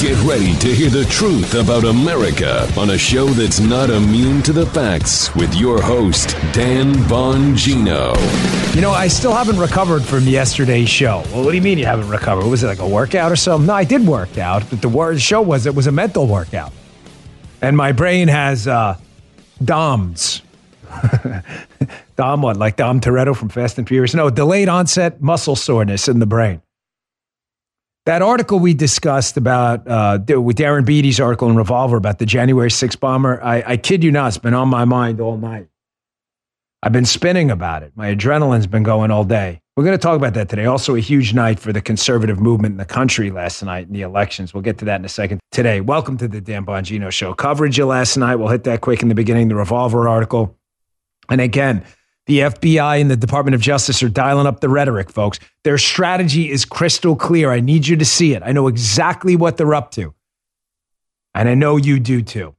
Get ready to hear the truth about America on a show that's not immune to the facts with your host, Dan Bongino. You know, I still haven't recovered from yesterday's show. Well, what do you mean you haven't recovered? Was it like a workout or something? No, I did work out, but the word show was it was a mental workout. And my brain has uh, DOMS. Dom what? Like Dom Toretto from Fast and Furious? No, delayed onset muscle soreness in the brain. That article we discussed about uh, with Darren Beattie's article in Revolver about the January 6th bomber, I, I kid you not, it's been on my mind all night. I've been spinning about it. My adrenaline's been going all day. We're going to talk about that today. Also, a huge night for the conservative movement in the country last night in the elections. We'll get to that in a second. Today, welcome to the Dan Bongino Show. Coverage of last night. We'll hit that quick in the beginning. The Revolver article. And again, the FBI and the Department of Justice are dialing up the rhetoric, folks. Their strategy is crystal clear. I need you to see it. I know exactly what they're up to. And I know you do too.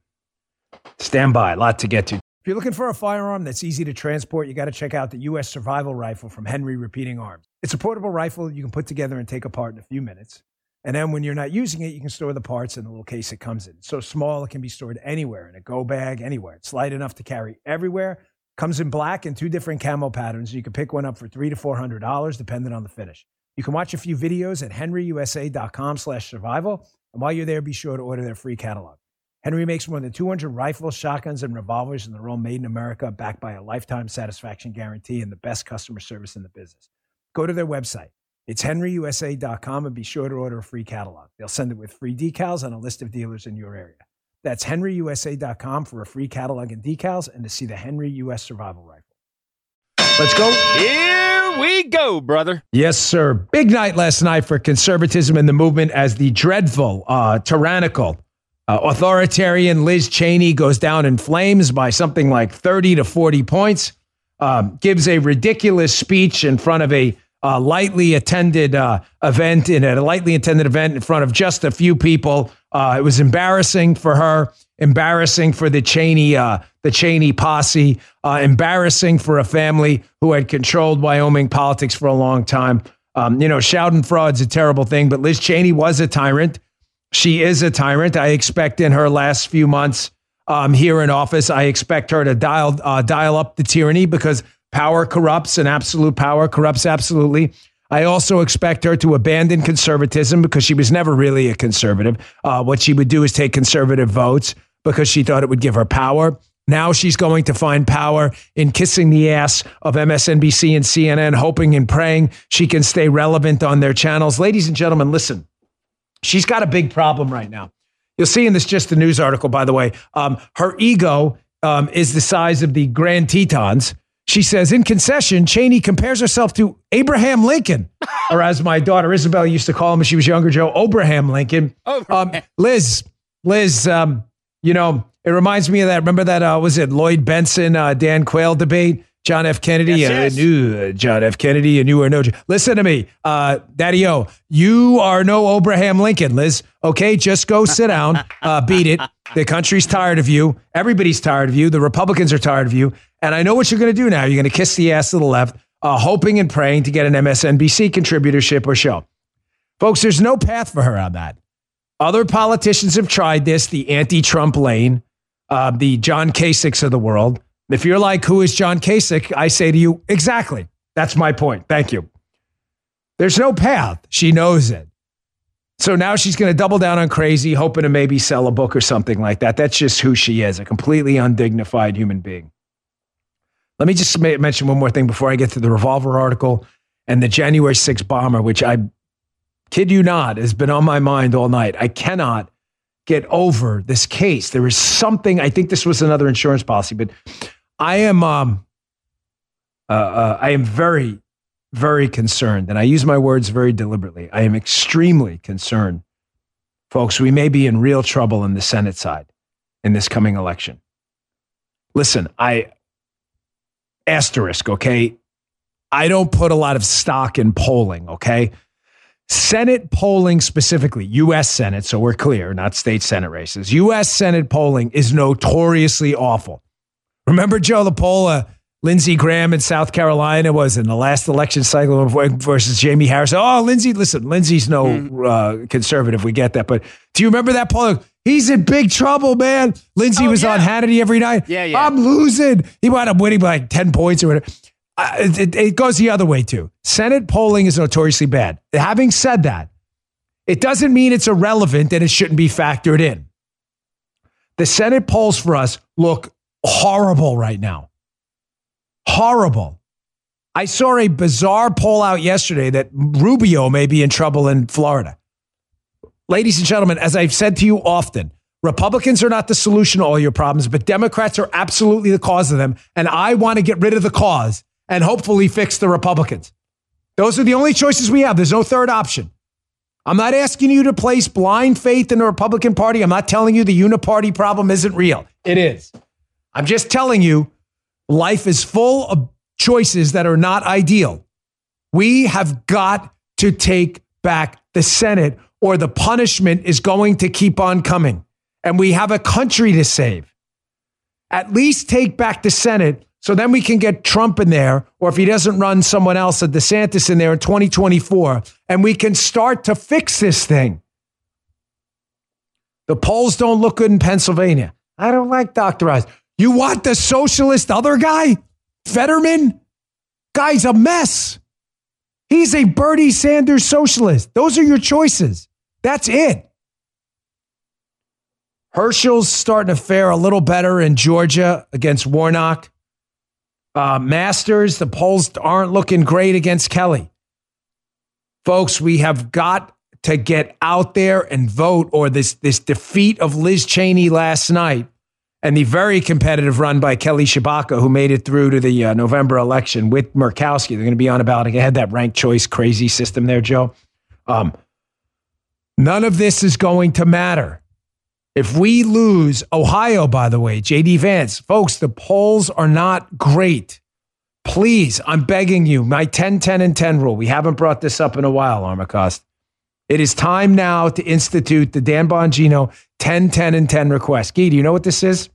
Stand by, a lot to get to. If you're looking for a firearm that's easy to transport, you got to check out the U.S. Survival Rifle from Henry Repeating Arms. It's a portable rifle you can put together and take apart in a few minutes. And then when you're not using it, you can store the parts in the little case it comes in. It's so small, it can be stored anywhere in a go bag, anywhere. It's light enough to carry everywhere Comes in black and two different camo patterns. You can pick one up for three to four hundred dollars, depending on the finish. You can watch a few videos at henryusa.com/survival, and while you're there, be sure to order their free catalog. Henry makes more than 200 rifles, shotguns, and revolvers, and they're all made in America, backed by a lifetime satisfaction guarantee and the best customer service in the business. Go to their website. It's henryusa.com and be sure to order a free catalog. They'll send it with free decals and a list of dealers in your area. That's henryusa.com for a free catalog and decals and to see the Henry US Survival Rifle. Let's go. Here we go, brother. Yes, sir. Big night last night for conservatism in the movement as the dreadful, uh, tyrannical, uh, authoritarian Liz Cheney goes down in flames by something like 30 to 40 points, um, gives a ridiculous speech in front of a uh, lightly attended uh, event in a lightly attended event in front of just a few people. Uh, it was embarrassing for her, embarrassing for the Cheney uh, the Cheney posse, uh, embarrassing for a family who had controlled Wyoming politics for a long time. Um, you know, shouting fraud's a terrible thing, but Liz Cheney was a tyrant. She is a tyrant. I expect in her last few months um, here in office, I expect her to dial uh, dial up the tyranny because Power corrupts and absolute power corrupts absolutely. I also expect her to abandon conservatism because she was never really a conservative. Uh, what she would do is take conservative votes because she thought it would give her power. Now she's going to find power in kissing the ass of MSNBC and CNN, hoping and praying she can stay relevant on their channels. Ladies and gentlemen, listen, she's got a big problem right now. You'll see in this just the news article, by the way. Um, her ego um, is the size of the Grand Tetons. She says, in concession, Cheney compares herself to Abraham Lincoln, or as my daughter Isabel used to call him when she was younger, Joe, Abraham Lincoln. Um, Liz, Liz, um, you know, it reminds me of that. Remember that, uh, was it Lloyd Bentsen, uh, Dan Quayle debate? John F. Kennedy, yes, yes. I knew uh, John F. Kennedy, and you are no. Listen to me, uh, Daddy O. You are no Abraham Lincoln, Liz. Okay, just go sit down, uh, beat it. The country's tired of you. Everybody's tired of you. The Republicans are tired of you. And I know what you're going to do now. You're going to kiss the ass to the left, uh, hoping and praying to get an MSNBC contributorship or show. Folks, there's no path for her on that. Other politicians have tried this, the anti Trump lane, uh, the John Kasichs of the world. If you're like, who is John Kasich? I say to you, exactly. That's my point. Thank you. There's no path. She knows it. So now she's going to double down on crazy, hoping to maybe sell a book or something like that. That's just who she is a completely undignified human being. Let me just mention one more thing before I get to the revolver article and the January 6th bomber, which I kid you not has been on my mind all night. I cannot get over this case. There is something, I think this was another insurance policy, but I am, um, uh, uh, I am very, very concerned. And I use my words very deliberately. I am extremely concerned. Folks, we may be in real trouble in the Senate side in this coming election. Listen, I, asterisk, okay? I don't put a lot of stock in polling, okay? Senate polling specifically, US Senate, so we're clear, not state Senate races. US Senate polling is notoriously awful. Remember Joe LaPola, Lindsey Graham in South Carolina was in the last election cycle versus Jamie Harris. Oh, Lindsey, listen, Lindsey's no mm. uh, conservative. We get that. But Do you remember that poll? He's in big trouble, man. Lindsey Oh, was on. Hannity every night. Yeah, yeah. I'm losing. He wound up winning by like 10 points or whatever. Uh, it- it goes the other way, too. Senate polling is notoriously bad. Having said that, it doesn't mean it's irrelevant and it shouldn't be factored in. The Senate polls for us look horrible right now. Horrible. I saw a bizarre poll out yesterday that Rubio may be in trouble in Florida. Ladies and gentlemen, as I've said to you often, Republicans are not the solution to all your problems, but Democrats are absolutely the cause of them. And I want to get rid of the cause and hopefully fix the Republicans. Those are the only choices we have. There's no third option. I'm not asking you to place blind faith in the Republican Party. I'm not telling you the uniparty problem isn't real. It is. I'm just telling you life is full of choices that are not ideal. We have got to take back the Senate, or the punishment is going to keep on coming. And we have a country to save. At least take back the Senate so then we can get Trump in there, or if he doesn't run someone else, a DeSantis in there in 2024, and we can start to fix this thing. The polls don't look good in Pennsylvania. I don't like Dr. Oz. You want the socialist other guy? Fetterman? Guy's a mess. He's a Bernie Sanders socialist. Those are your choices. That's it. Herschel's starting to fare a little better in Georgia against Warnock. Uh, Masters, the polls aren't looking great against Kelly. Folks, we have got to get out there and vote, or this, this defeat of Liz Cheney last night and the very competitive run by Kelly Tshibaka, who made it through to the uh, November election with Murkowski. They're going to be on about ballot. I had that ranked choice crazy system there, Joe. Um, none of this is going to matter. If we lose Ohio, by the way, JD Vance, folks, the polls are not great. Please, I'm begging you, my 10, 10, and 10 rule. We haven't brought this up in a while, Armacost. It is time now to institute the Dan Bongino 10, 10, and 10 request. Guy, do you know what this is?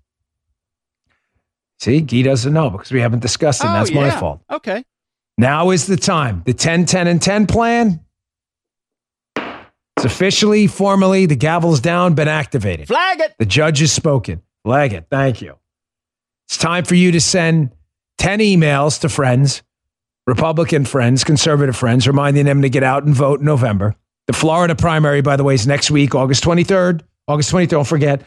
See, Guy doesn't know because we haven't discussed it. Oh, That's my fault. Okay. Now is the time. The 10, 10, and 10 plan. It's officially, formally, the gavel's down, been activated. Flag it. The judge has spoken. Flag it. Thank you. It's time for you to send 10 emails to friends, Republican friends, conservative friends, reminding them to get out and vote in November. The Florida primary, by the way, is next week, August 23rd. August 23rd, don't forget.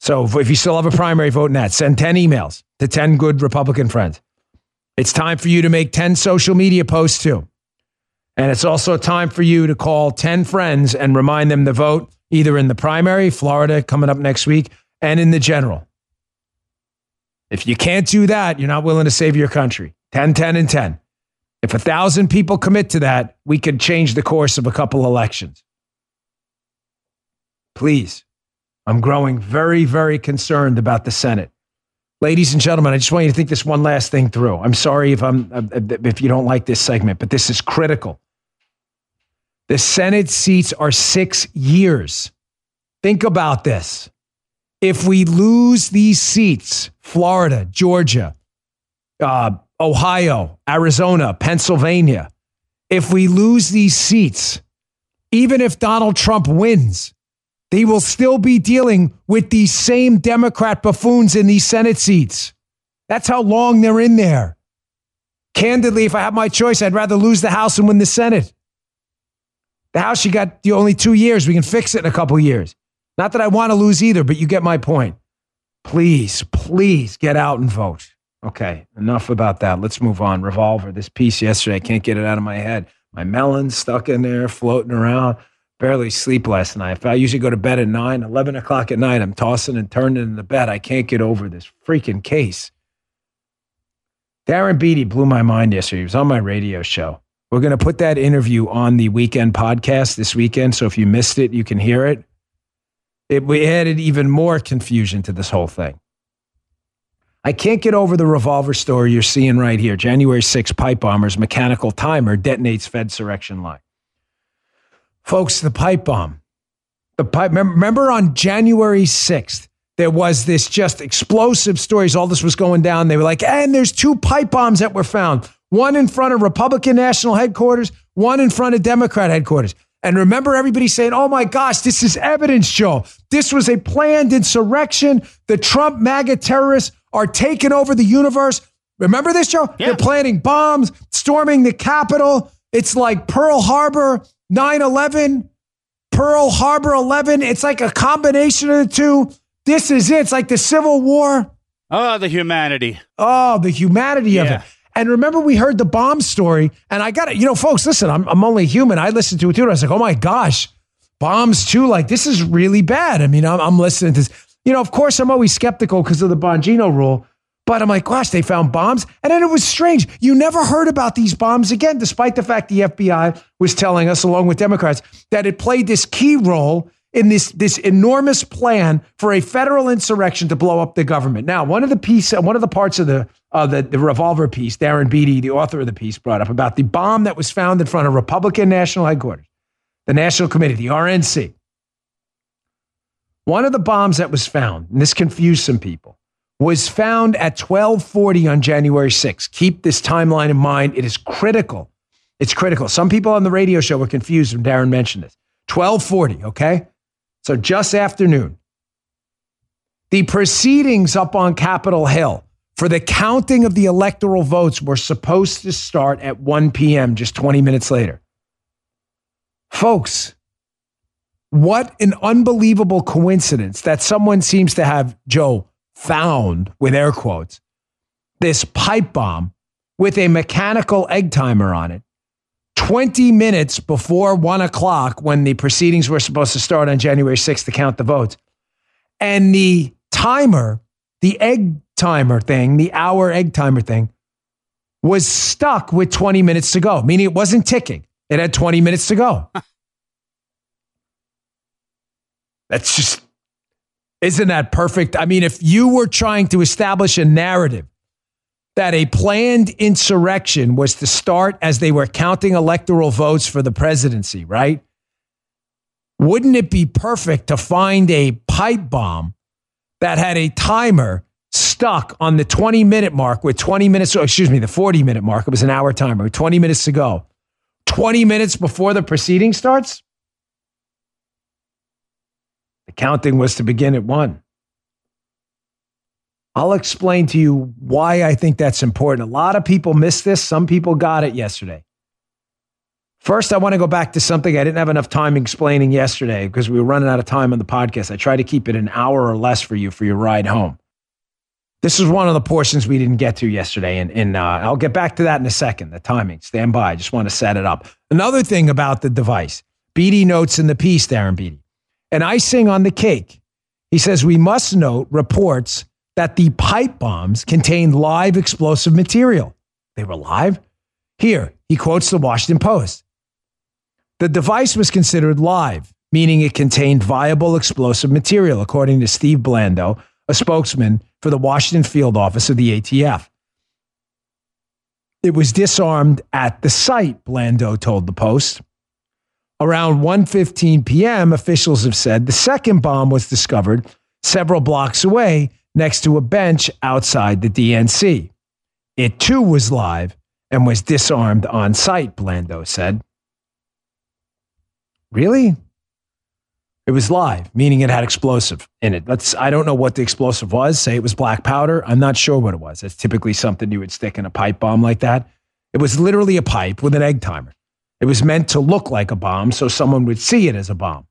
So if you still have a primary, vote in that. Send 10 emails to 10 good Republican friends. It's time for you to make 10 social media posts too. And it's also time for you to call 10 friends and remind them to vote either in the primary, Florida coming up next week, and in the general. If you can't do that, you're not willing to save your country. 10, 10, and 10. If a thousand people commit to that, we could change the course of a couple elections. Please, I'm growing very, very concerned about the Senate. Ladies and gentlemen, I just want you to think this one last thing through. I'm sorry if I'm if you don't like this segment, but this is critical. The Senate seats are 6 years. Think about this. If we lose these seats, Florida, Georgia, uh, Ohio, Arizona, Pennsylvania, if we lose these seats, even if Donald Trump wins, they will still be dealing with these same Democrat buffoons in these Senate seats. That's how long they're in there. Candidly, if I have my choice, I'd rather lose the House and win the Senate. The House, you got the only two years. We can fix it in a couple years. Not that I want to lose either, but you get my point. Please, please get out and vote. Okay, enough about that. Let's move on. Revolver, this piece yesterday, I can't get it out of my head. My melon stuck in there, floating around. Barely sleep last night. I usually go to bed at 9, 11 o'clock at night, I'm tossing and turning in the bed. I can't get over this freaking case. Darren Beattie blew my mind yesterday. He was on my radio show. We're going to put that interview on the weekend podcast this weekend. So if you missed it, you can hear it. It we added even more confusion to this whole thing. I can't get over the revolver story you're seeing right here. January 6 pipe bombers, mechanical timer detonates Fed surrection line. Folks, the pipe bomb. The pipe, remember on January 6th, there was this just explosive stories. All this was going down. They were like, and there's two pipe bombs that were found one in front of Republican National headquarters, one in front of Democrat headquarters. And remember everybody saying, oh my gosh, this is evidence, Joe. This was a planned insurrection. The Trump MAGA terrorists are taking over the universe. Remember this, Joe? Yeah. They're planting bombs, storming the Capitol. It's like Pearl Harbor, 9 11, Pearl Harbor 11. It's like a combination of the two. This is it. It's like the Civil War. Oh, the humanity. Oh, the humanity of it. And remember, we heard the bomb story, and I got it. You know, folks, listen, I'm, I'm only human. I listened to it too, and I was like, oh my gosh, bombs too. Like, this is really bad. I mean, I'm, I'm listening to this. You know, of course, I'm always skeptical because of the Bongino rule, but I'm like, gosh, they found bombs. And then it was strange. You never heard about these bombs again, despite the fact the FBI was telling us, along with Democrats, that it played this key role in this this enormous plan for a federal insurrection to blow up the government. Now, one of the piece, one of the parts of the uh, the, the revolver piece, Darren Beattie, the author of the piece, brought up about the bomb that was found in front of Republican National Headquarters, the National Committee, the RNC. One of the bombs that was found, and this confused some people, was found at 1240 on January 6th. Keep this timeline in mind. It is critical. It's critical. Some people on the radio show were confused when Darren mentioned this. 1240, okay? So just afternoon. The proceedings up on Capitol Hill for the counting of the electoral votes were supposed to start at 1 p.m., just 20 minutes later. Folks, what an unbelievable coincidence that someone seems to have, Joe, found, with air quotes, this pipe bomb with a mechanical egg timer on it 20 minutes before one o'clock when the proceedings were supposed to start on January 6th to count the votes. And the timer, the egg timer thing, the hour egg timer thing, was stuck with 20 minutes to go, meaning it wasn't ticking. It had 20 minutes to go. That's just, isn't that perfect? I mean, if you were trying to establish a narrative that a planned insurrection was to start as they were counting electoral votes for the presidency, right? Wouldn't it be perfect to find a pipe bomb that had a timer stuck on the 20 minute mark with 20 minutes, oh, excuse me, the 40 minute mark? It was an hour timer, 20 minutes to go. 20 minutes before the proceeding starts? The counting was to begin at one. I'll explain to you why I think that's important. A lot of people missed this. Some people got it yesterday. First, I want to go back to something I didn't have enough time explaining yesterday because we were running out of time on the podcast. I tried to keep it an hour or less for you for your ride home. This is one of the portions we didn't get to yesterday, and, and uh, I'll get back to that in a second. The timing, stand by. I just want to set it up. Another thing about the device, Beattie notes in the piece, Darren Beattie, and icing on the cake. He says we must note reports that the pipe bombs contained live explosive material. They were live? Here, he quotes the Washington Post. The device was considered live, meaning it contained viable explosive material, according to Steve Blando, a spokesman for the Washington field office of the ATF. It was disarmed at the site, Blando told the Post. Around 1:15 p.m., officials have said the second bomb was discovered several blocks away next to a bench outside the DNC. It too was live and was disarmed on site, Blando said. Really? It was live, meaning it had explosive in it. Let's I don't know what the explosive was. Say it was black powder. I'm not sure what it was. It's typically something you would stick in a pipe bomb like that. It was literally a pipe with an egg timer. It was meant to look like a bomb so someone would see it as a bomb.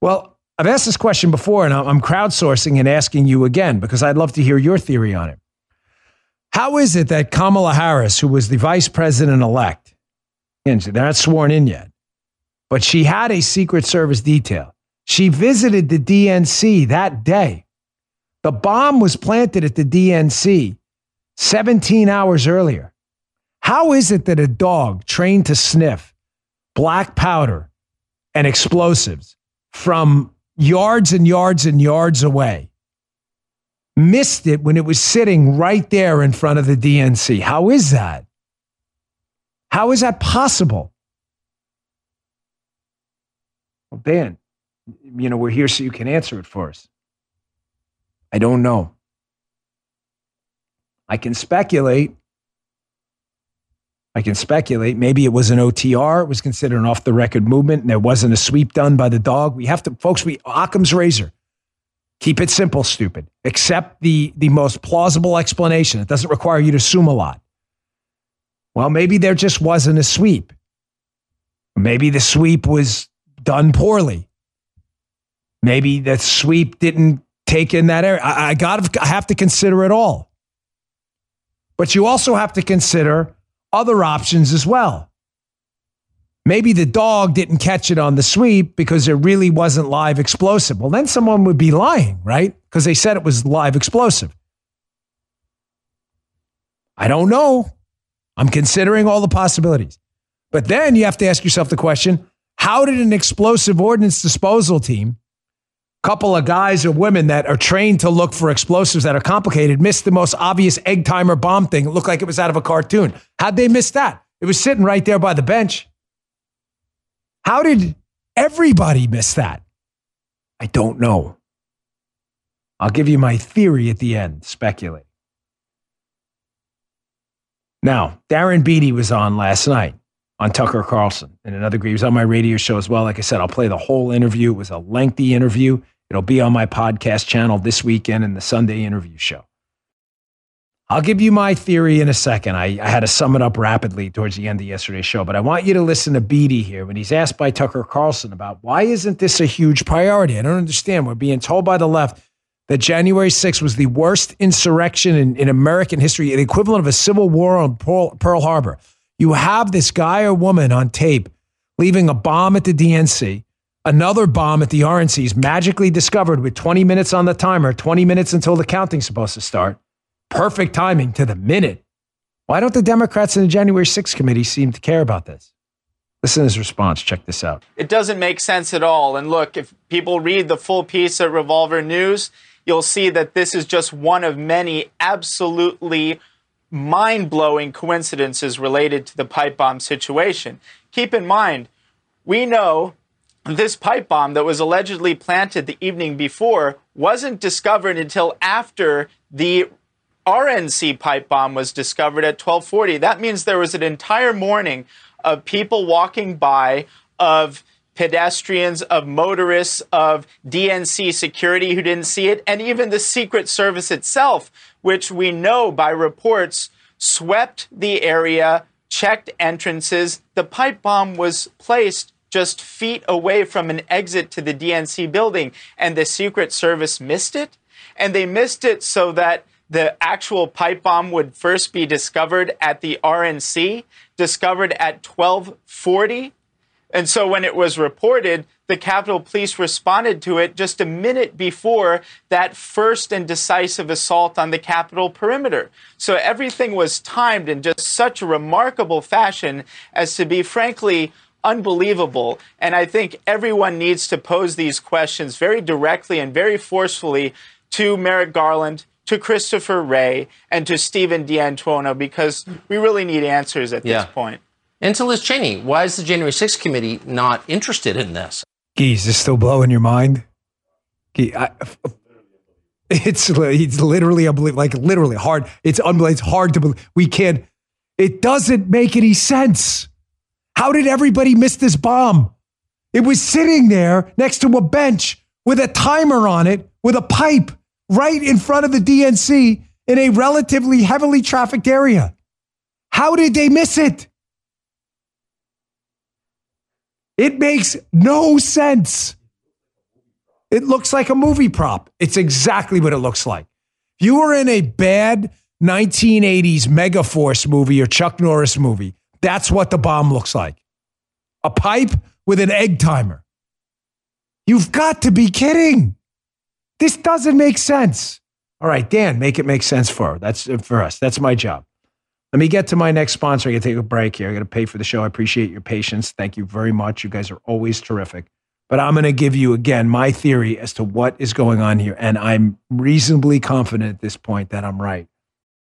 Well, I've asked this question before and I'm crowdsourcing and asking you again because I'd love to hear your theory on it. How is it that Kamala Harris, who was the vice president elect, and they're not sworn in yet, but she had a Secret Service detail. She visited the DNC that day. The bomb was planted at the DNC 17 hours earlier. How is it that a dog trained to sniff black powder and explosives from yards and yards and yards away missed it when it was sitting right there in front of the DNC? How is that? How is that possible? Well, Dan, you know, we're here so you can answer it for us. I don't know. I can speculate. I can speculate. Maybe it was an OTR. It was considered an off the record movement and there wasn't a sweep done by the dog. We have to, folks, we, Occam's razor. Keep it simple, stupid. Accept the, the most plausible explanation. It doesn't require you to assume a lot. Well, maybe there just wasn't a sweep. Maybe the sweep was done poorly. Maybe the sweep didn't take in that area. I, I got I have to consider it all. But you also have to consider other options as well. Maybe the dog didn't catch it on the sweep because it really wasn't live explosive. Well, then someone would be lying, right? Because they said it was live explosive. I don't know. I'm considering all the possibilities. But then you have to ask yourself the question how did an explosive ordnance disposal team, couple of guys or women that are trained to look for explosives that are complicated, missed the most obvious egg timer bomb thing? It looked like it was out of a cartoon. How'd they miss that? It was sitting right there by the bench. How did everybody miss that? I don't know. I'll give you my theory at the end, speculate. Now, Darren Beattie was on last night on Tucker Carlson and another He was on my radio show as well. Like I said, I'll play the whole interview. It was a lengthy interview. It'll be on my podcast channel this weekend in the Sunday interview show. I'll give you my theory in a second. I, I, had to sum it up rapidly towards the end of yesterday's show, but I want you to listen to Beattie here when he's asked by Tucker Carlson about why isn't this a huge priority? I don't understand. We're being told by the left that January 6th was the worst insurrection in, in American history, the equivalent of a civil war on Pearl, Pearl Harbor. You have this guy or woman on tape leaving a bomb at the DNC, another bomb at the RNC is magically discovered with 20 minutes on the timer, 20 minutes until the counting's supposed to start. Perfect timing to the minute. Why don't the Democrats in the January 6th committee seem to care about this? Listen to his response. Check this out. It doesn't make sense at all. And look, if people read the full piece at Revolver News, you'll see that this is just one of many absolutely mind blowing coincidences related to the pipe bomb situation. Keep in mind, we know this pipe bomb that was allegedly planted the evening before wasn't discovered until after the RNC pipe bomb was discovered at 1240. That means there was an entire morning of people walking by, of pedestrians, of motorists, of DNC security who didn't see it, and even the Secret Service itself, which we know by reports swept the area, checked entrances. The pipe bomb was placed just feet away from an exit to the DNC building, and the Secret Service missed it. And they missed it so that the actual pipe bomb would first be discovered at the RNC, discovered at 1240. And so when it was reported, the Capitol Police responded to it just a minute before that first and decisive assault on the Capitol perimeter. So everything was timed in just such a remarkable fashion as to be, frankly, unbelievable. And I think everyone needs to pose these questions very directly and very forcefully to Merrick Garland, to Christopher Wray and to Steven D'Antuono because we really need answers at yeah. this point. And to Liz Cheney, why is the January 6th committee not interested in this? Geez, is this still blowing your mind? I, it's it's literally unbelievable. Like literally hard. It's unbelievable. It's hard to believe. We can't. It doesn't make any sense. How did everybody miss this bomb? It was sitting there next to a bench with a timer on it with a pipe right in front of the DNC in a relatively heavily trafficked area. How did they miss it? It makes no sense. It looks like a movie prop. It's exactly what it looks like. If you were in a bad 1980s Megaforce movie or Chuck Norris movie, that's what the bomb looks like a pipe with an egg timer. You've got to be kidding. This doesn't make sense. All right, Dan, make it make sense for her. that's for us. That's my job. Let me get to my next sponsor. I got to take a break here. I got to pay for the show. I appreciate your patience. Thank you very much. You guys are always terrific. But I'm to give you again my theory as to what is going on here, and I'm reasonably confident at this point that I'm right.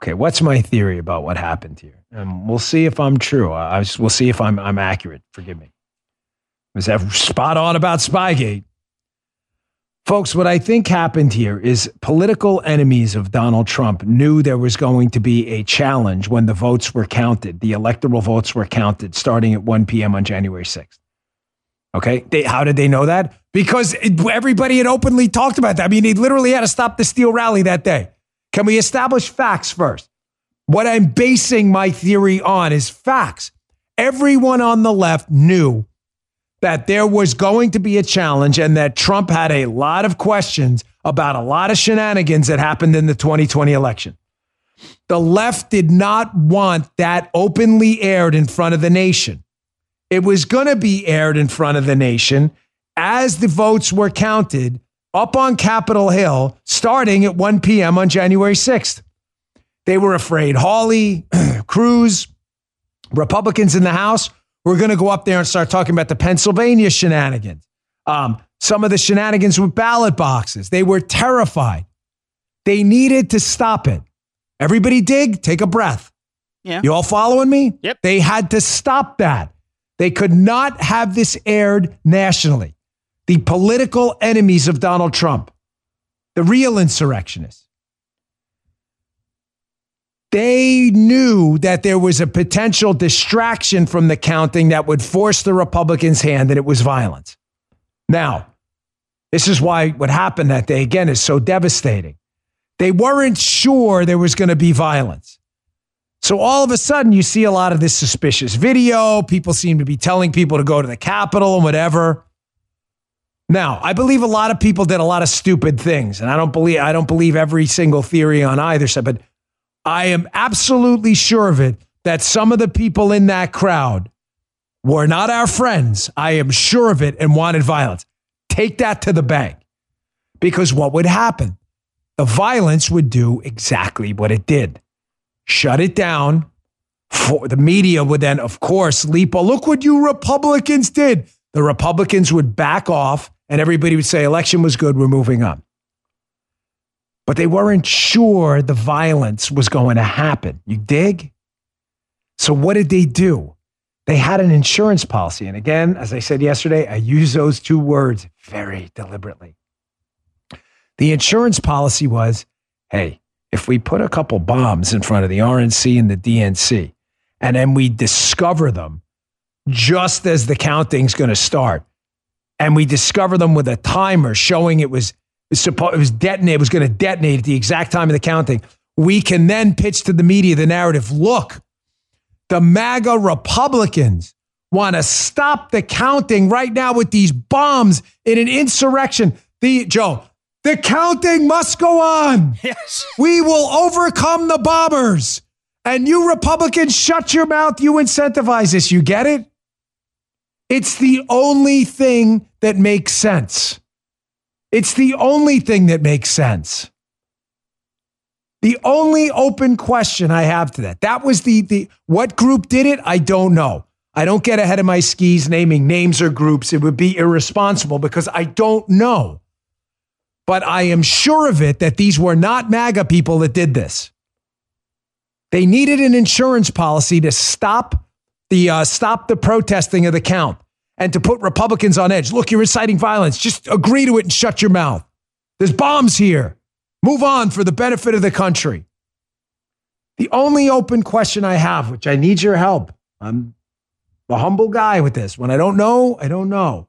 Okay, what's my theory about what happened here? And we'll see if I'm true. I, we'll see if I'm, I'm accurate. Forgive me. Was that spot on about Spygate? Folks, what I think happened here is political enemies of Donald Trump knew there was going to be a challenge when the votes were counted, the electoral votes were counted starting at 1 p.m. on January 6th. Okay. They, how did they know that? Because it, everybody had openly talked about that. I mean, they literally had to stop the steal rally that day. Can we establish facts first? What I'm basing my theory on is facts. Everyone on the left knew that there was going to be a challenge and that Trump had a lot of questions about a lot of shenanigans that happened in the 2020 election. The left did not want that openly aired in front of the nation. It was going to be aired in front of the nation as the votes were counted up on Capitol Hill starting at 1 p.m. on January 6th. They were afraid Hawley, Cruz, Republicans in the House were going to go up there and start talking about the Pennsylvania shenanigans, um, some of the shenanigans with ballot boxes. They were terrified. They needed to stop it. Everybody dig, take a breath. Yeah. You all following me? Yep. They had to stop that. They could not have this aired nationally the political enemies of Donald Trump, the real insurrectionists. They knew that there was a potential distraction from the counting that would force the Republicans' hand, and it was violence. Now, this is why what happened that day, again, is so devastating. They weren't sure there was going to be violence. So all of a sudden, you see a lot of this suspicious video. People seem to be telling people to go to the Capitol and whatever. Now, I believe a lot of people did a lot of stupid things, and I don't believe I don't believe every single theory on either side, but I am absolutely sure of it that some of the people in that crowd were not our friends. I am sure of it and wanted violence. Take that to the bank. Because what would happen? The violence would do exactly what it did. Shut it down. For the media would then, of course, leap. Oh, look what you Republicans did. The Republicans would back off and everybody would say election was good, we're moving on. But they weren't sure the violence was going to happen. You dig? So what did they do? They had an insurance policy. And again, as I said yesterday, I use those two words very deliberately. The insurance policy was hey, if we put a couple bombs in front of the RNC and the DNC, and then we discover them just as the counting's going to start, and we discover them with a timer showing it was it was detonate, it was going to detonate at the exact time of the counting. We can then pitch to the media the narrative. Look, the MAGA Republicans want to stop the counting right now with these bombs in an insurrection. The Joe, the counting must go on. Yes. We will overcome the bombers. And you Republicans, shut your mouth. You incentivize this. You get it? It's the only thing that makes sense. It's the only thing that makes sense. The only open question I have to that. That was the the what group did it? I don't know. I don't get ahead of my skis naming names or groups. It would be irresponsible because I don't know. But I am sure of it that these were not MAGA people that did this. They needed an insurance policy to stop the uh, stop the protesting of the count and to put Republicans on edge. Look, you're inciting violence. Just agree to it and shut your mouth. There's bombs here. Move on for the benefit of the country. The only open question I have, which I need your help, I'm a humble guy with this. When I don't know, I don't know.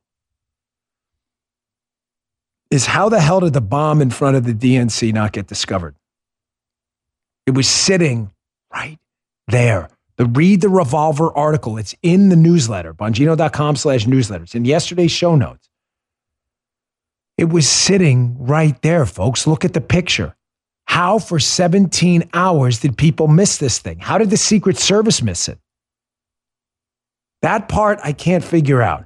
Is how the hell did the bomb in front of the DNC not get discovered? It was sitting right there. Read the Revolver article, it's in the newsletter, bongino.com slash newsletter. It's in yesterday's show notes. It was sitting right there, folks. Look at the picture. How for 17 hours did people miss this thing? How did the Secret Service miss it? That part I can't figure out.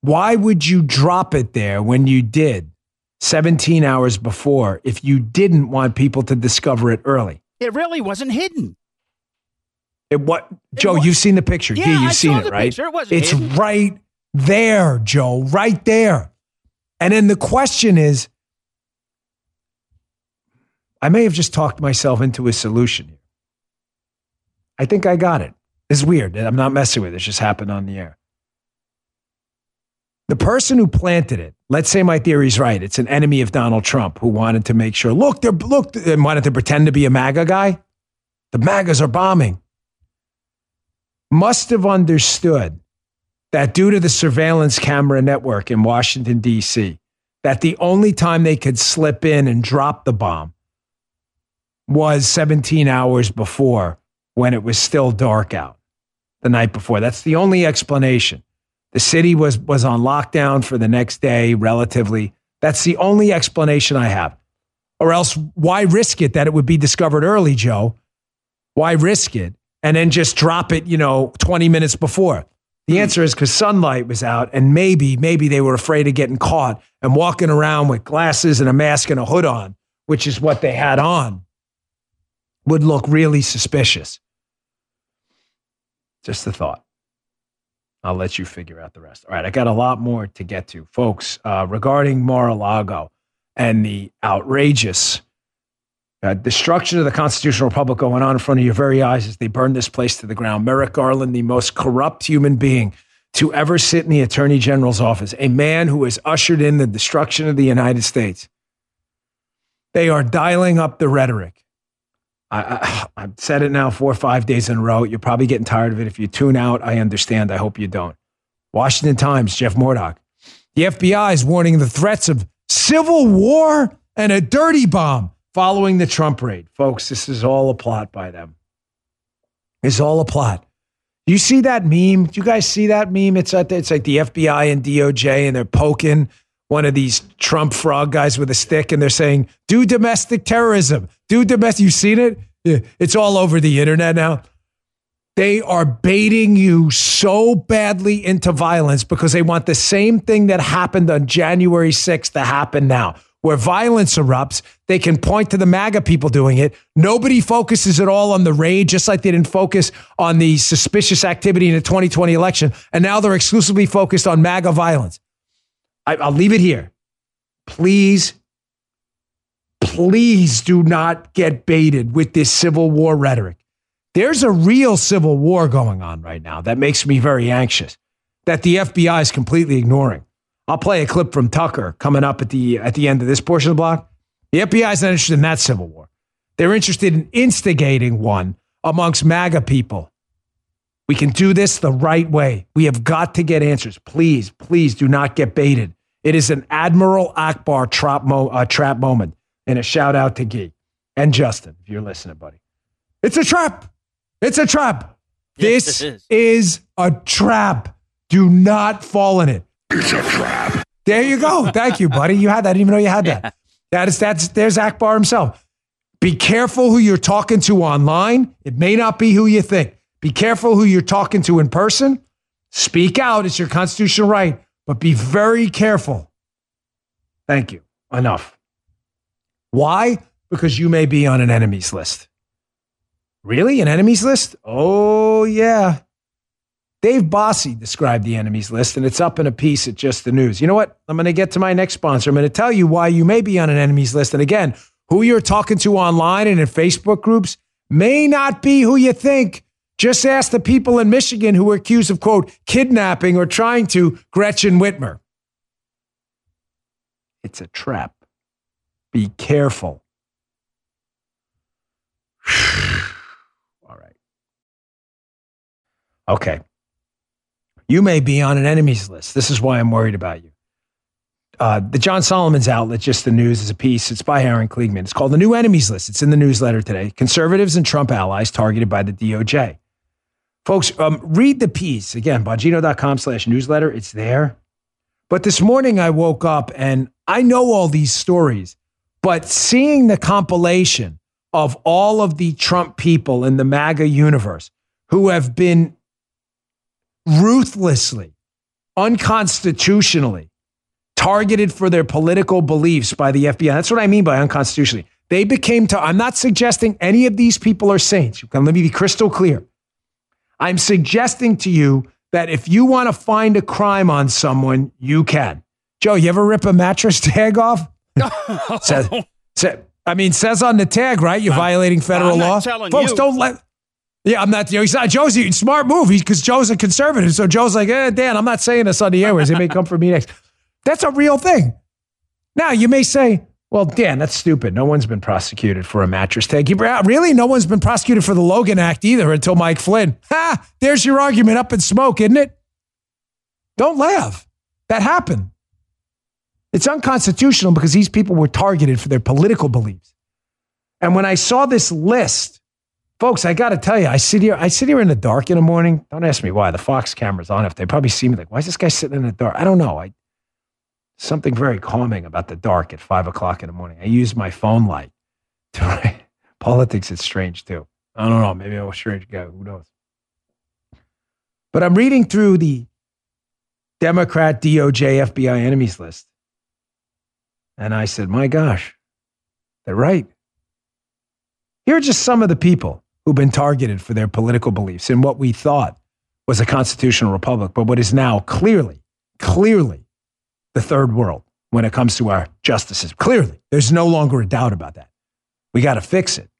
Why would you drop it there when you did 17 hours before if you didn't want people to discover it early? It really wasn't hidden. It what Joe, wa- you've seen the picture. Yeah, Yeah, you've I seen it, right? picture. It wasn't it's hidden. right there, Joe, right there. And then the question is I may have just talked myself into a solution here. I think I got it. It's weird. I'm not messing with it. It just happened on the air. The person who planted it, let's say my theory's right. It's an enemy of Donald Trump who wanted to make sure, look, they're look and wanted to pretend to be a MAGA guy. The MAGAs are bombing. Must have understood that due to the surveillance camera network in Washington, D.C., that the only time they could slip in and drop the bomb was 17 hours before when it was still dark out the night before. That's the only explanation. The city was, was on lockdown for the next day, relatively. That's the only explanation I have. Or else, why risk it that it would be discovered early, Joe? Why risk it and then just drop it, you know, 20 minutes before? The answer is because sunlight was out, and maybe, maybe they were afraid of getting caught and walking around with glasses and a mask and a hood on, which is what they had on, would look really suspicious. Just a thought. I'll let you figure out the rest. All right, I got a lot more to get to, folks, uh, regarding Mar-a-Lago and the outrageous uh, destruction of the constitutional republic going on in front of your very eyes as they burn this place to the ground. Merrick Garland, the most corrupt human being to ever sit in the attorney general's office, a man who has ushered in the destruction of the United States. They are dialing up the rhetoric. I, I, I've said it now four or five days in a row. You're probably getting tired of it. If you tune out, I understand. I hope you don't. Washington Times, Jeff Mordock. The FBI is warning the threats of civil war and a dirty bomb following the Trump raid. Folks, this is all a plot by them. It's all a plot. You see that meme? Do you guys see that meme? It's at it's like the FBI and DOJ, and they're poking one of these Trump frog guys with a stick, and they're saying, "Do domestic terrorism. Do domestic." You seen it? It's all over the internet now. They are baiting you so badly into violence because they want the same thing that happened on January 6th to happen now. Where violence erupts, they can point to the MAGA people doing it. Nobody focuses at all on the raid, just like they didn't focus on the suspicious activity in the 2020 election. And now they're exclusively focused on MAGA violence. I, I'll leave it here. Please, please do not get baited with this Civil War rhetoric. There's a real Civil War going on right now that makes me very anxious that the FBI is completely ignoring. I'll play a clip from Tucker coming up at the at the end of this portion of the block. The FBI is not interested in that civil war. They're interested in instigating one amongst MAGA people. We can do this the right way. We have got to get answers. Please, please do not get baited. It is an Admiral Ackbar trap, mo- uh, trap moment. And a shout out to Gee and Justin, if you're listening, buddy. It's a trap. It's a trap. Yes, this is a trap. Do not fall in it. It's a trap. There you go. Thank you, buddy. You had that. I didn't even know you had that. That is that's there's Ackbar himself. Be careful who you're talking to online. It may not be who you think. Be careful who you're talking to in person. Speak out. It's your constitutional right, but be very careful. Thank you. Enough. Why? Because you may be on an enemies list. Really? An enemies list? Oh, yeah. Dave Bossie described the enemies list, and it's up in a piece at Just the News. You know what? I'm going to get to my next sponsor. I'm going to tell you why you may be on an enemies list. And again, who you're talking to online and in Facebook groups may not be who you think. Just ask the people in Michigan who were accused of, quote, kidnapping or trying to Gretchen Whitmer. It's a trap. Be careful. All right. Okay. You may be on an enemies list. This is why I'm worried about you. Uh, the John Solomon's outlet, just the news, is a piece. It's by Aaron Kliegman. It's called The New Enemies List. It's in the newsletter today. Conservatives and Trump allies targeted by the DOJ. Folks, um, read the piece. Again, bongino.com slash newsletter. It's there. But this morning I woke up and I know all these stories, But seeing the compilation of all of the Trump people in the MAGA universe who have been ruthlessly, unconstitutionally targeted for their political beliefs by the FBI. That's what I mean by unconstitutionally. They became to, I'm not suggesting any of these people are saints. Let me be crystal clear. I'm suggesting to you that if you want to find a crime on someone, you can. Joe, you ever rip a mattress tag off? says, says, I mean, says on the tag, right? You're violating federal law. Folks, you. don't let. Yeah, I'm not. You know, he's not. Joe's smart move because Joe's a conservative. So Joe's like, eh, Dan, I'm not saying this on the airways. It may come for me next. That's a real thing. Now you may say, well, Dan, that's stupid. No one's been prosecuted for a mattress tag. You, really? No one's been prosecuted for the Logan Act either until Mike Flynn. Ha! There's your argument up in smoke, isn't it? Don't laugh. That happened. It's unconstitutional because these people were targeted for their political beliefs. And when I saw this list, folks, I got to tell you, I sit here, I sit here in the dark in the morning. Don't ask me why. The Fox camera's on. If they probably see me, like, why is this guy sitting in the dark? I don't know. I something very calming about the dark at five o'clock in the morning. I use my phone light. To, politics is strange too. I don't know. Maybe I'm a strange guy. Who knows? But I'm reading through the Democrat, DOJ, FBI enemies list. And I said, my gosh, they're right. Here are just some of the people who've been targeted for their political beliefs in what we thought was a constitutional republic, but what is now clearly, clearly the third world when it comes to our justice system. Clearly, there's no longer a doubt about that. We got to fix it.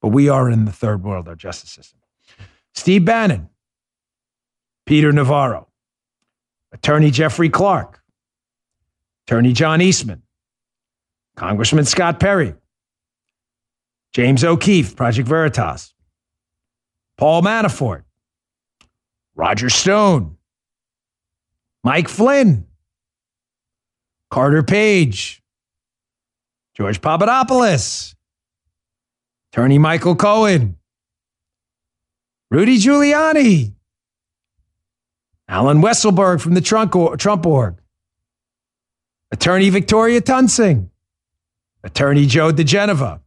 But we are in the third world, our justice system. Steve Bannon, Peter Navarro, Attorney Jeffrey Clark, Attorney John Eastman, Congressman Scott Perry, James O'Keefe, Project Veritas, Paul Manafort, Roger Stone, Mike Flynn, Carter Page, George Papadopoulos, Attorney Michael Cohen, Rudy Giuliani, Allen Weisselberg from the Trump Org, Attorney Victoria Toensing, Attorney Joe diGenova,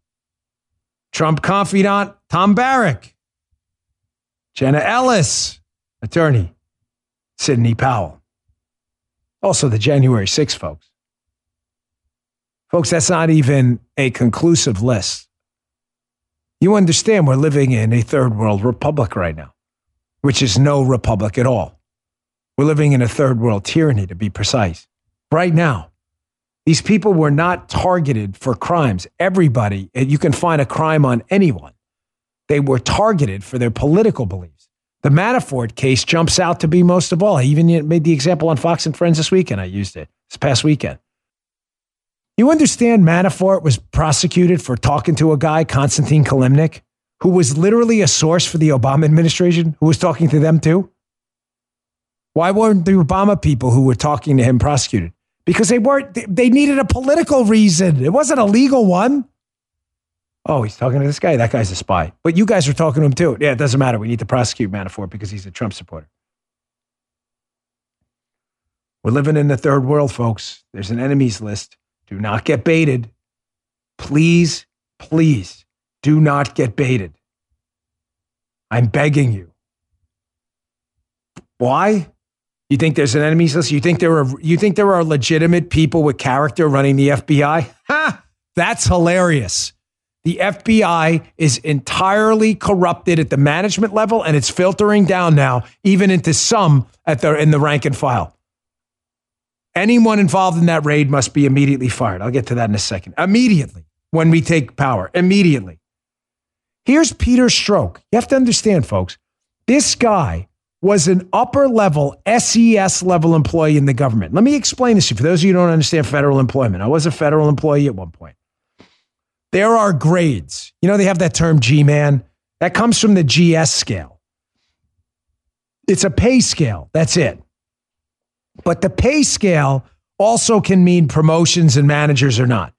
Trump confidant Tom Barrack, Jenna Ellis, Attorney Sidney Powell. Also, the January 6 folks. Folks, that's not even a conclusive list. You understand we're living in a third world republic right now, which is no republic at all. We're living in a third world tyranny, to be precise. Right now, these people were not targeted for crimes. Everybody, you can find a crime on anyone. They were targeted for their political beliefs. The Manafort case jumps out to be most of all. I even made the example on Fox and Friends this weekend. I used it this past weekend. You understand Manafort was prosecuted for talking to a guy, Konstantin Kilimnik, who was literally a source for the Obama administration, who was talking to them too? Why weren't the Obama people who were talking to him prosecuted? Because they weren't, they needed a political reason. It wasn't a legal one. Oh, he's talking to this guy. That guy's a spy. But you guys are talking to him too. Yeah, it doesn't matter. We need to prosecute Manafort because he's a Trump supporter. We're living in the third world, folks. There's an enemies list. Do not get baited. Please, please do not get baited. I'm begging you. Why? You think there's an enemies list? You think there are you think there are legitimate people with character running the FBI? Ha! That's hilarious. The FBI is entirely corrupted at the management level and it's filtering down now even into some at the in the rank and file. Anyone involved in that raid must be immediately fired. I'll get to that in a second. Immediately when we take power. Immediately. Here's Peter Strzok. You have to understand, folks. This guy was an upper level SES level employee in the government. Let me explain this to you. For those of you who don't understand federal employment, I was a federal employee at one point. There are grades. You know, they have that term G man. That comes from the GS scale. It's a pay scale. That's it. But the pay scale also can mean promotions and managers or not.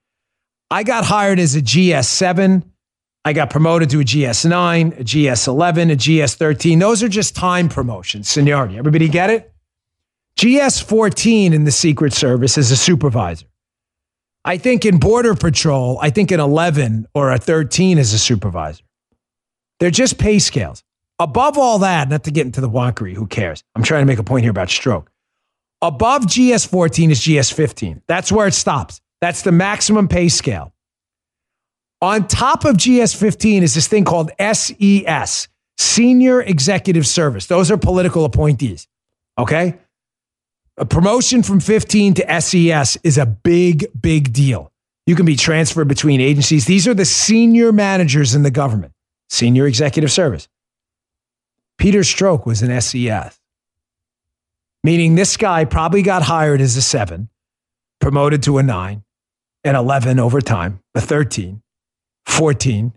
I got hired as a GS7 I got promoted to a GS9, a GS11, a GS13. Those are just time promotions, seniority. Everybody get it? GS14 in the Secret Service is a supervisor. I think in Border Patrol, I think an 11 or a 13 is a supervisor. They're just pay scales. Above all that, not to get into the wonkery, who cares? I'm trying to make a point here about Strzok. Above GS 14 is GS 15. That's where it stops. That's the maximum pay scale. On top of GS 15 is this thing called SES, Senior Executive Service. Those are political appointees. Okay? A promotion from 15 to SES is a big, big deal. You can be transferred between agencies. These are the senior managers in the government, Senior Executive Service. Peter Strzok was an SES, meaning this guy probably got hired as a seven, promoted to a nine, an 11 over time, a 13, 14.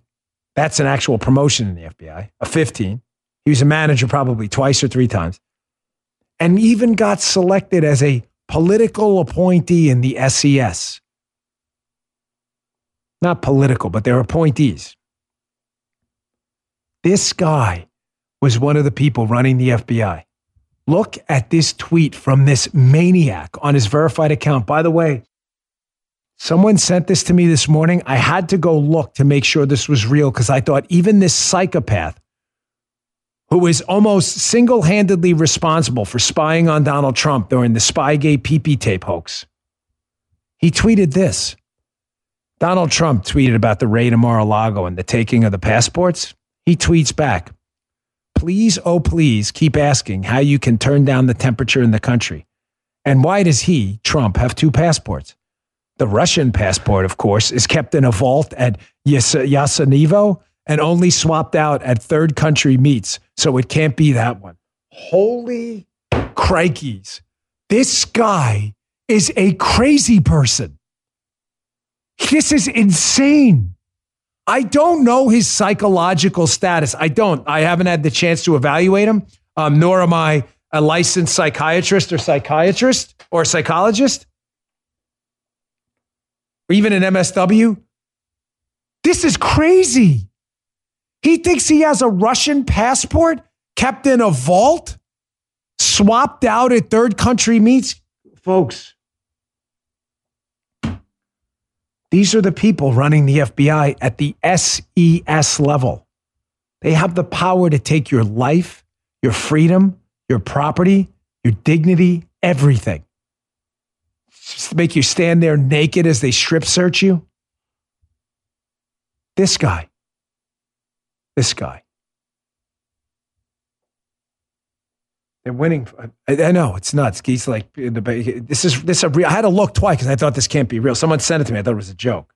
That's an actual promotion in the FBI, a 15. He was a manager probably twice or three times, and even got selected as a political appointee in the SES. Not political, but they're appointees. This guy was one of the people running the FBI. Look at this tweet from this maniac on his verified account. By the way, someone sent this to me this morning. I had to go look to make sure this was real because I thought even this psychopath who is almost single handedly responsible for spying on Donald Trump during the Spygate PP tape hoax, he tweeted this. Donald Trump tweeted about the raid in Mar a Lago and the taking of the passports. He tweets back, please, oh, please keep asking how you can turn down the temperature in the country. And why does he, Trump, have two passports? The Russian passport, of course, is kept in a vault at Yas- and only swapped out at third country meets. So it can't be that one. Holy crikeys. This guy is a crazy person. This is insane. I don't know his psychological status. I don't. I haven't had the chance to evaluate him, um, nor am I a licensed psychiatrist or psychiatrist or psychologist or even an MSW. This is crazy. He thinks he has a Russian passport kept in a vault, swapped out at third country meets. Folks, These are the people running the FBI at the SES level. They have the power to take your life, your freedom, your property, your dignity, everything. Make you stand there naked as they strip search you. This guy. This guy. They're winning. I, I, know it's nuts. He's like, the this is this. Is a real, I had to look twice because I thought this can't be real. Someone sent it to me. I thought it was a joke.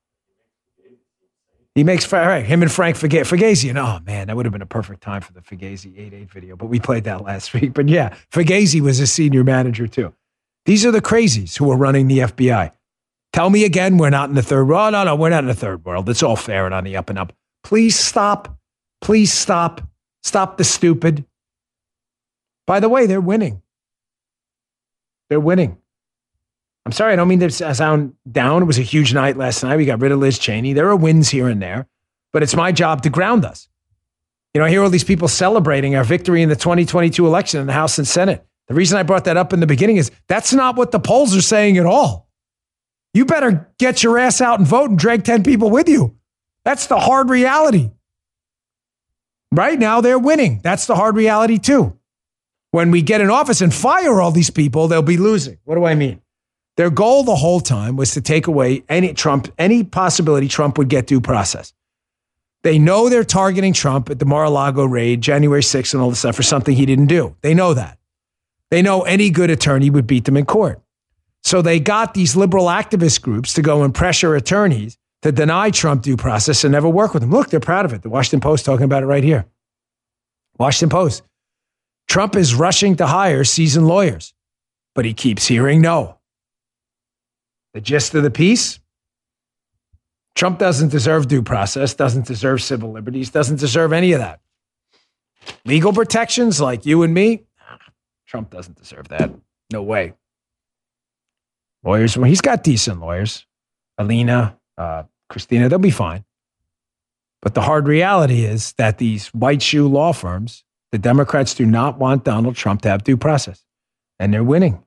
He makes all right. Him and Frank Fug- Fugazi. And oh man, that would have been a perfect time for the Fugazi 8-8 video. But we played that last week. But yeah, Fugazi was a senior manager too. These are the crazies who are running the FBI. Tell me again, we're not in the third world. No, no, we're not in the third world. It's all fair and on the up and up. Please stop. Please stop. Stop the stupid. By the way, they're winning. They're winning. I'm sorry, I don't mean to sound down. It was a huge night last night. We got rid of Liz Cheney. There are wins here and there, but it's my job to ground us. You know, I hear all these people celebrating our victory in the 2022 election in the House and Senate. The reason I brought that up in the beginning is that's not what the polls are saying at all. You better get your ass out and vote and drag 10 people with you. That's the hard reality. Right now, they're winning. That's the hard reality, too when we get in office and fire all these people, they'll be losing. What do I mean? Their goal the whole time was to take away any Trump, any possibility Trump would get due process. They know they're targeting Trump at the Mar-a-Lago raid, January 6th, and all this stuff for something he didn't do. They know that. They know any good attorney would beat them in court. So they got these liberal activist groups to go and pressure attorneys to deny Trump due process and never work with him. Look, they're proud of it. The Washington Post talking about it right here. Washington Post. Trump is rushing to hire seasoned lawyers, but he keeps hearing no. The gist of the piece Trump doesn't deserve due process, doesn't deserve civil liberties, doesn't deserve any of that. Legal protections like you and me, Trump doesn't deserve that. No way. Lawyers, well, he's got decent lawyers. Alina, uh, Christina, they'll be fine. But the hard reality is that these white shoe law firms the Democrats do not want Donald Trump to have due process, and they're winning.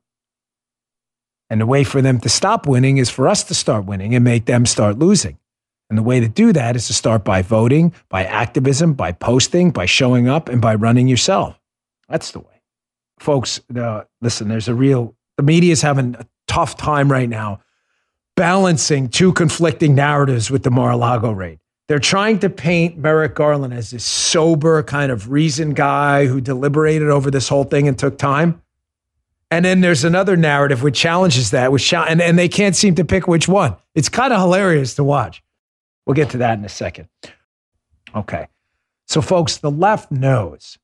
And the way for them to stop winning is for us to start winning and make them start losing. And the way to do that is to start by voting, by activism, by posting, by showing up, and by running yourself. That's the way. Folks, uh, listen, there's a real, the media is having a tough time right now balancing two conflicting narratives with the Mar a Lago raid. They're trying to paint Merrick Garland as this sober, kind of reasoned guy who deliberated over this whole thing and took time. And then there's another narrative which challenges that, which and, and they can't seem to pick which one. It's kind of hilarious to watch. We'll get to that in a second. Okay. So, folks, the left knows.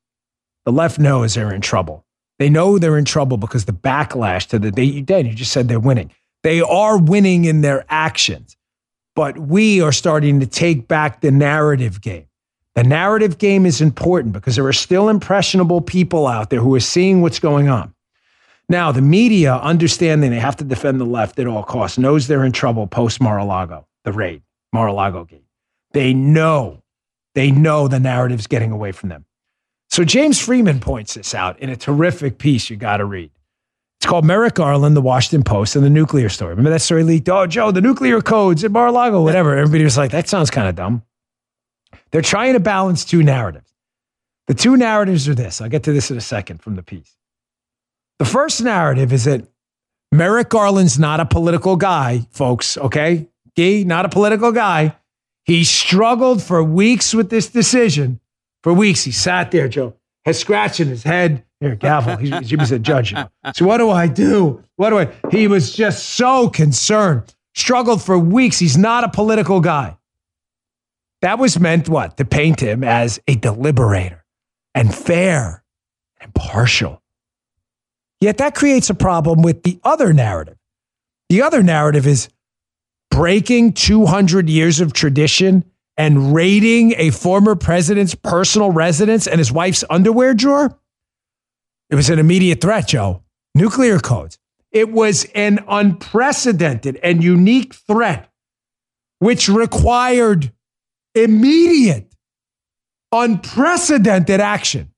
The left knows they're in trouble. They know they're in trouble because the backlash to the day you did, you just said they're winning. They are winning in their actions, but we are starting to take back the narrative game. The narrative game is important because there are still impressionable people out there who are seeing what's going on. Now, the media, understanding they have to defend the left at all costs, knows they're in trouble post Mar a Lago, the raid, Mar a Lago gate. They know, they know the narrative's getting away from them. So James Freeman points this out in a terrific piece you got to read. It's called Merrick Garland, the Washington Post, and the nuclear story. Remember that story leaked? Oh, Joe, the nuclear codes at Mar-a-Lago, whatever. Everybody was like, that sounds kind of dumb. They're trying to balance two narratives. The two narratives are this. I'll get to this in a second from the piece. The first narrative is that Merrick Garland's not a political guy, folks, okay? He, not a political guy. He struggled for weeks with this decision. For weeks, he sat there, Joe, scratching his head, here, gavel. He's, he was a judge. So what do I do? What do I? He was just so concerned. Struggled for weeks. He's not a political guy. That was meant what? To paint him as a deliberator and fair and impartial. Yet that creates a problem with the other narrative. The other narrative is breaking 200 years of tradition and raiding a former president's personal residence and his wife's underwear drawer. It was an immediate threat, Joe. Nuclear codes. It was an unprecedented and unique threat, which required immediate, unprecedented action.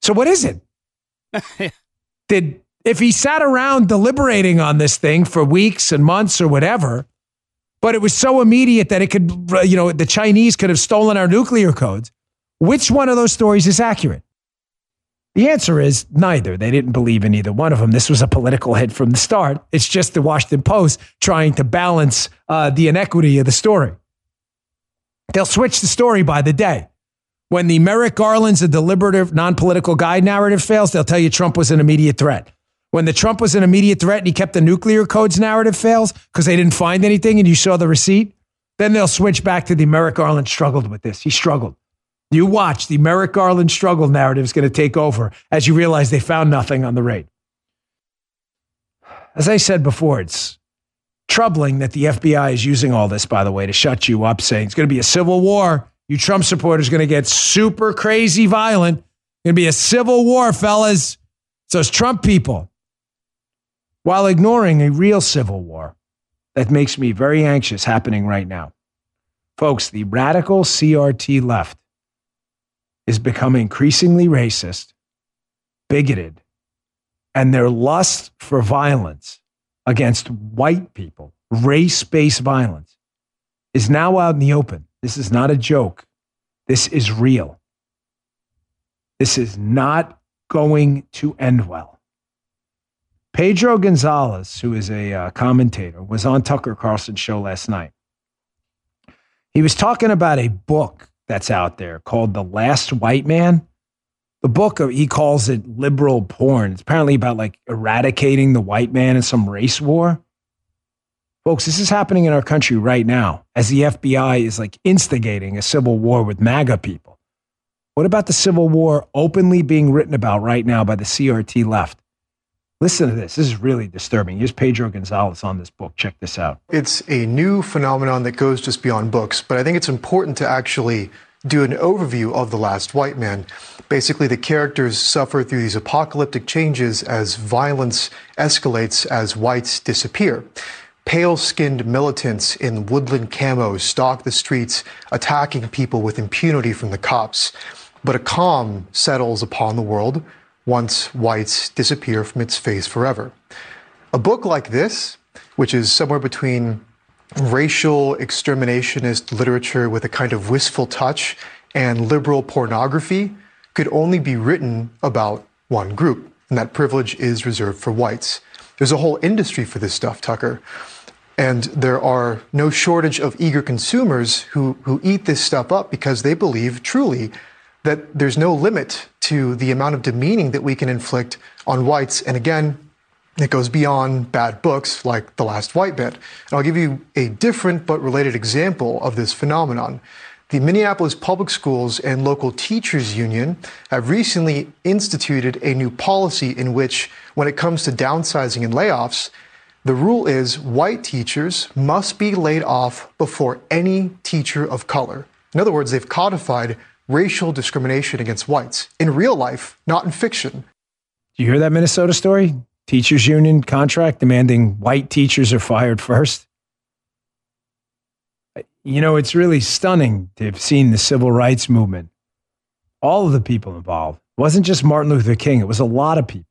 So, what is it? Did if he sat around deliberating on this thing for weeks and months or whatever, but it was so immediate that it could, you know, the Chinese could have stolen our nuclear codes. Which one of those stories is accurate? The answer is neither. They didn't believe in either one of them. This was a political hit from the start. It's just the Washington Post trying to balance uh, the inequity of the story. They'll switch the story by the day. When the Merrick Garland's a deliberative, non political guy narrative fails, they'll tell you Trump was an immediate threat. When the Trump was an immediate threat and he kept the nuclear codes narrative fails because they didn't find anything and you saw the receipt, then they'll switch back to the Merrick Garland struggled with this. He struggled. You watch the Merrick Garland struggle narrative is going to take over as you realize they found nothing on the raid. As I said before, it's troubling that the FBI is using all this, by the way, to shut you up, saying it's going to be a civil war. You Trump supporters are going to get super crazy violent. It's going to be a civil war, fellas. So it's Trump people. While ignoring a real civil war that makes me very anxious happening right now. Folks, the radical CRT left is becoming increasingly racist, bigoted, and their lust for violence against white people, race based violence, is now out in the open. This is not a joke. This is real. This is not going to end well. Pedro Gonzalez, who is a uh, commentator, was on Tucker Carlson's show last night. He was talking about a book that's out there called The Last White Man. The book, he calls it liberal porn. It's apparently about like eradicating the white man in some race war. Folks, this is happening in our country right now as the FBI is like instigating a civil war with MAGA people. What about the civil war openly being written about right now by the CRT left? Listen to this. This is really disturbing. Here's Pedro Gonzalez on this book. Check this out. It's a new phenomenon that goes just beyond books, but I think it's important to actually do an overview of The Last White Man. Basically, the characters suffer through these apocalyptic changes as violence escalates as whites disappear. Pale skinned militants in woodland camos stalk the streets, attacking people with impunity from the cops. But a calm settles upon the world once whites disappear from its face forever. A book like this, which is somewhere between racial exterminationist literature with a kind of wistful touch and liberal pornography, could only be written about one group, and that privilege is reserved for whites. There's a whole industry for this stuff, Tucker. And there are no shortage of eager consumers who, who eat this stuff up because they believe truly that there's no limit to the amount of demeaning that we can inflict on whites. And again, it goes beyond bad books like The Last White Man. And I'll give you a different but related example of this phenomenon. The Minneapolis Public Schools and Local Teachers Union have recently instituted a new policy in which, when it comes to downsizing and layoffs, the rule is white teachers must be laid off before any teacher of color. In other words, they've codified racial discrimination against whites in real life, not in fiction. Do you hear that Minnesota story? Teachers union contract demanding white teachers are fired first. You know, it's really stunning to have seen the civil rights movement. All of the people involved. It wasn't just Martin Luther King, it was a lot of people.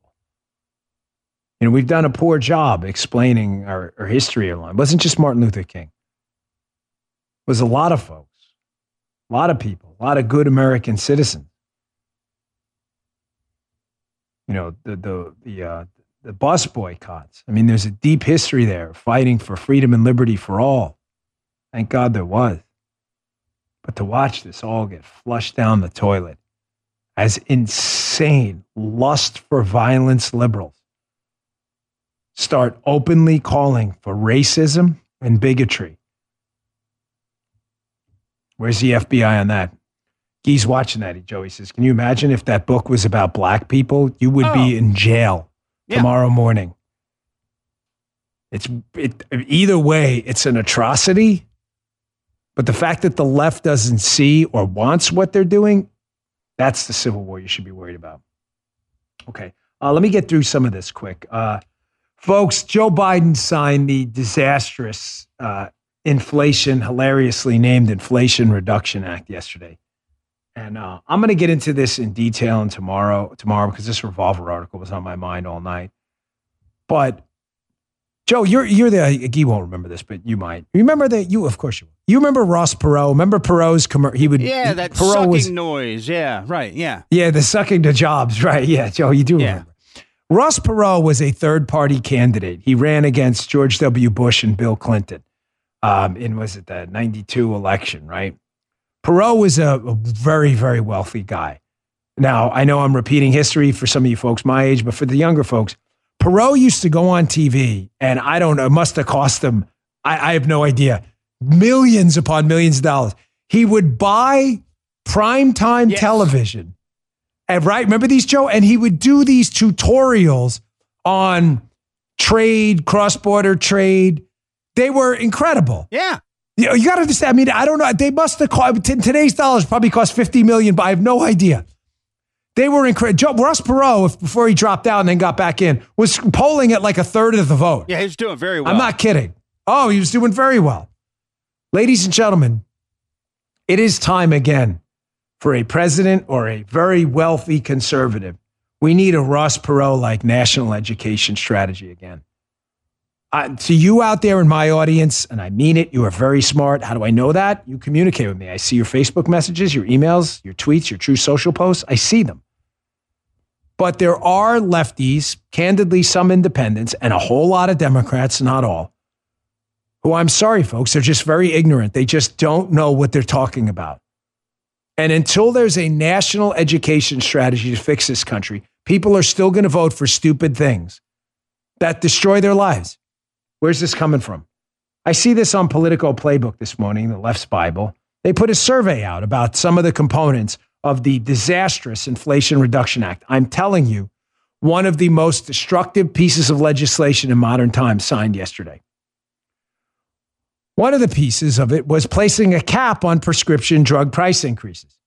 You know, we've done a poor job explaining our, our history along. It wasn't just Martin Luther King. It was a lot of folks, a lot of people, a lot of good American citizens. You know, the the the uh, the bus boycotts. I mean, there's a deep history there, fighting for freedom and liberty for all. Thank God there was. But to watch this all get flushed down the toilet as insane lust for violence liberals start openly calling for racism and bigotry. Where's the FBI on that? He's watching that, Joey says. Can you imagine if that book was about black people? You would Oh. be in jail Yeah. tomorrow morning. It's it, either way, it's an atrocity. But the fact that the left doesn't see or wants what they're doing, that's the civil war you should be worried about. Okay, uh, let me get through some of this quick. Uh, folks, Joe Biden signed the disastrous uh, inflation, hilariously named Inflation Reduction Act yesterday. And uh, I'm going to get into this in detail in tomorrow, tomorrow because this revolver article was on my mind all night. But Joe, you're you're the you won't remember this, but you might remember that you of course you. You remember Ross Perot? Remember Perot's commercial? He would Yeah, that Perot sucking was noise. Yeah, right. Yeah. yeah the sucking the jobs right yeah Joe you do Yeah. remember. Ross Perot was a third party candidate. He ran against George W. Bush and Bill Clinton um, in was it the '92 election right? Perot was a, a very very wealthy guy. Now I know I'm repeating history for some of you folks my age, but for the younger folks, Perot used to go on TV, and I don't know, must have cost him, I, I have no idea, millions upon millions of dollars. He would buy primetime Yes. television. And right, remember these, Joe? And he would do these tutorials on trade, cross border trade. They were incredible. Yeah. You, know, you got to understand. I mean, I don't know. They must have cost, today's dollars, probably cost 50 million, but I have no idea. They were incredible. Ross Perot, if, before he dropped out and then got back in, was polling at like a third of the vote. Yeah, he's doing very well. I'm not kidding. Oh, he was doing very well. Ladies and gentlemen, it is time again for a president or a very wealthy conservative. We need a Ross Perot like national education strategy again. Uh, to you out there in my audience, and I mean it, you are very smart. How do I know that? You communicate with me. I see your Facebook messages, your emails, your tweets, your true social posts. I see them. But there are lefties, candidly, some independents, and a whole lot of Democrats, not all, who I'm sorry, folks, they're just very ignorant. They just don't know what they're talking about. And until there's a national education strategy to fix this country, people are still going to vote for stupid things that destroy their lives. Where's this coming from? I see this on Politico Playbook this morning, the left's Bible. They put a survey out about some of the components of the disastrous Inflation Reduction Act. I'm telling you, one of the most destructive pieces of legislation in modern times signed yesterday. One of the pieces of it was placing a cap on prescription drug price increases.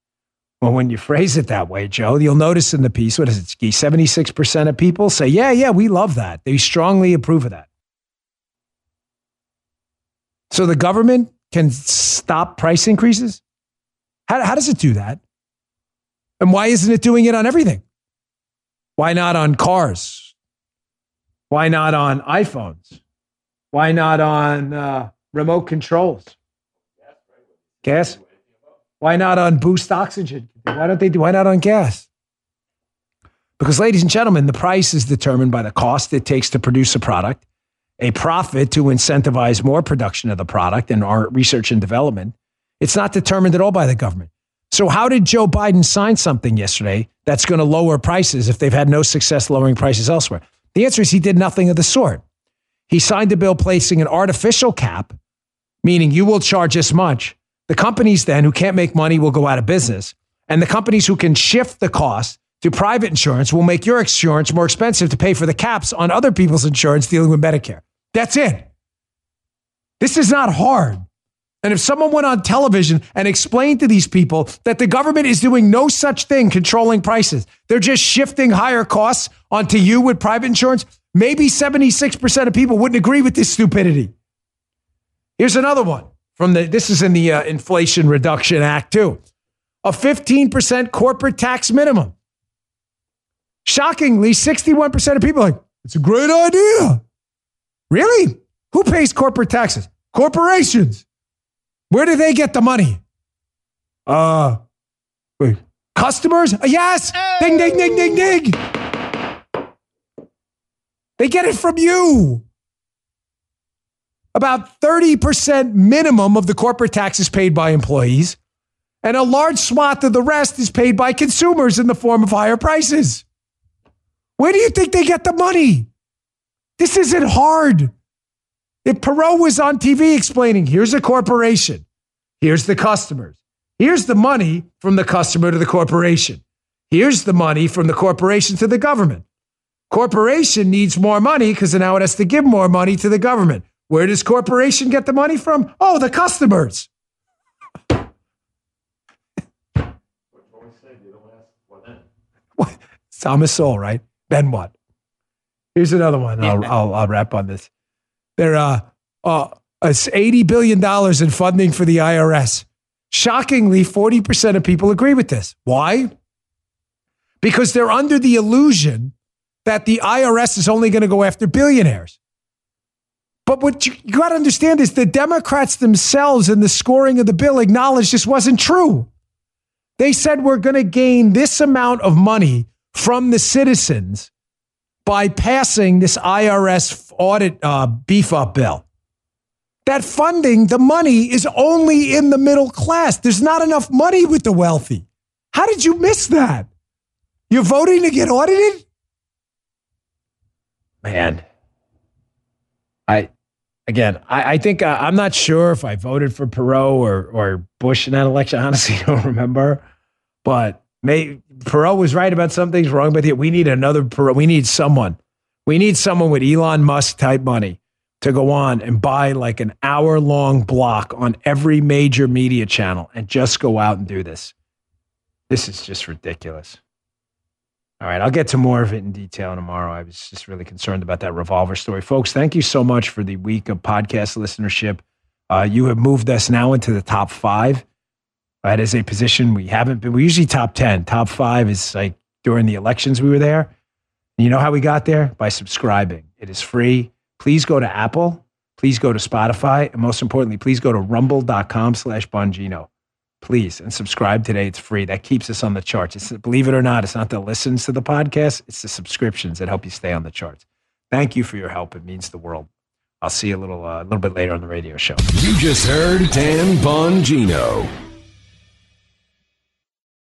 Well, when you phrase it that way, Joe, you'll notice in the piece, what is it, 76% of people say, yeah, yeah, we love that. They strongly approve of that. So the government can stop price increases? How, how does it do that? And why isn't it doing it on everything? Why not on cars, Why not on iPhones? Why not on uh, remote controls? Gas? Why not on boost oxygen? Why don't they do? Why not on gas? Because, ladies and gentlemen, the price is determined by the cost it takes to produce a product, a profit to incentivize more production of the product and our research and development. It's not determined at all by the government. So, how did Joe Biden sign something yesterday that's going to lower prices if they've had no success lowering prices elsewhere? The answer is he did nothing of the sort. He signed a bill placing an artificial cap, meaning you will charge this much. The companies then who can't make money will go out of business. And the companies who can shift the cost to private insurance will make your insurance more expensive to pay for the caps on other people's insurance dealing with Medicare. That's it. This is not hard. And if someone went on television and explained to these people that the government is doing no such thing controlling prices, they're just shifting higher costs onto you with private insurance, maybe 76% of people wouldn't agree with this stupidity. Here's another one from the this is in the uh, Inflation Reduction Act too. A 15% corporate tax minimum. Shockingly, 61% of people like, it's a great idea. Really? Who pays corporate taxes? Corporations. Where do they get the money? Uh, wait, customers? Uh, yes. Ding, ding, ding, ding, ding. They get it from you. About 30% minimum of the corporate tax is paid by employees, and a large swath of the rest is paid by consumers in the form of higher prices. Where do you think they get the money? This isn't hard. If Perot was on TV explaining, here's a corporation, here's the customers, here's the money from the customer to the corporation, here's the money from the corporation to the government. Corporation needs more money because now it has to give more money to the government. Where does corporation get the money from? Oh, the customers. what? Thomas Sowell, right? Then what? Here's another one. I'll, I'll, I'll wrap on this. There, uh, uh, $80 billion in funding for the IRS. Shockingly, 40% of people agree with this. Why? Because they're under the illusion that the IRS is only going to go after billionaires. But what you, you got to understand is the Democrats themselves in the scoring of the bill acknowledged this wasn't true. They said we're going to gain this amount of money from the citizens by passing this IRS audit uh, beef up bill. That funding, the money is only in the middle class. There's not enough money with the wealthy. How did you miss that? You're voting to get audited? Man, I again, I, I think uh, I'm not sure if I voted for Perot or or Bush in that election. Honestly, I don't remember, but May, Perot was right about some things, wrong about it. We need another Perot. We need someone. We need someone with Elon Musk type money to go on and buy like an hour long block on every major media channel and just go out and do this. This is just ridiculous. All right, I'll get to more of it in detail tomorrow. I was just really concerned about that revolver story. Folks, thank you so much for the week of podcast listenership. Uh, you have moved us now into the top five. That is a position we haven't been. We're usually top 10. Top five is like during the elections we were there. You know how we got there? By subscribing. It is free. Please go to Apple. Please go to Spotify. And most importantly, please go to rumble.com slash Bongino please and subscribe today. It's free. That keeps us on the charts. It's, believe it or not, it's not the listens to the podcast, it's the subscriptions that help you stay on the charts. Thank you for your help. It means the world. I'll see you a little, uh, a little bit later on the radio show. You just heard Dan Bongino.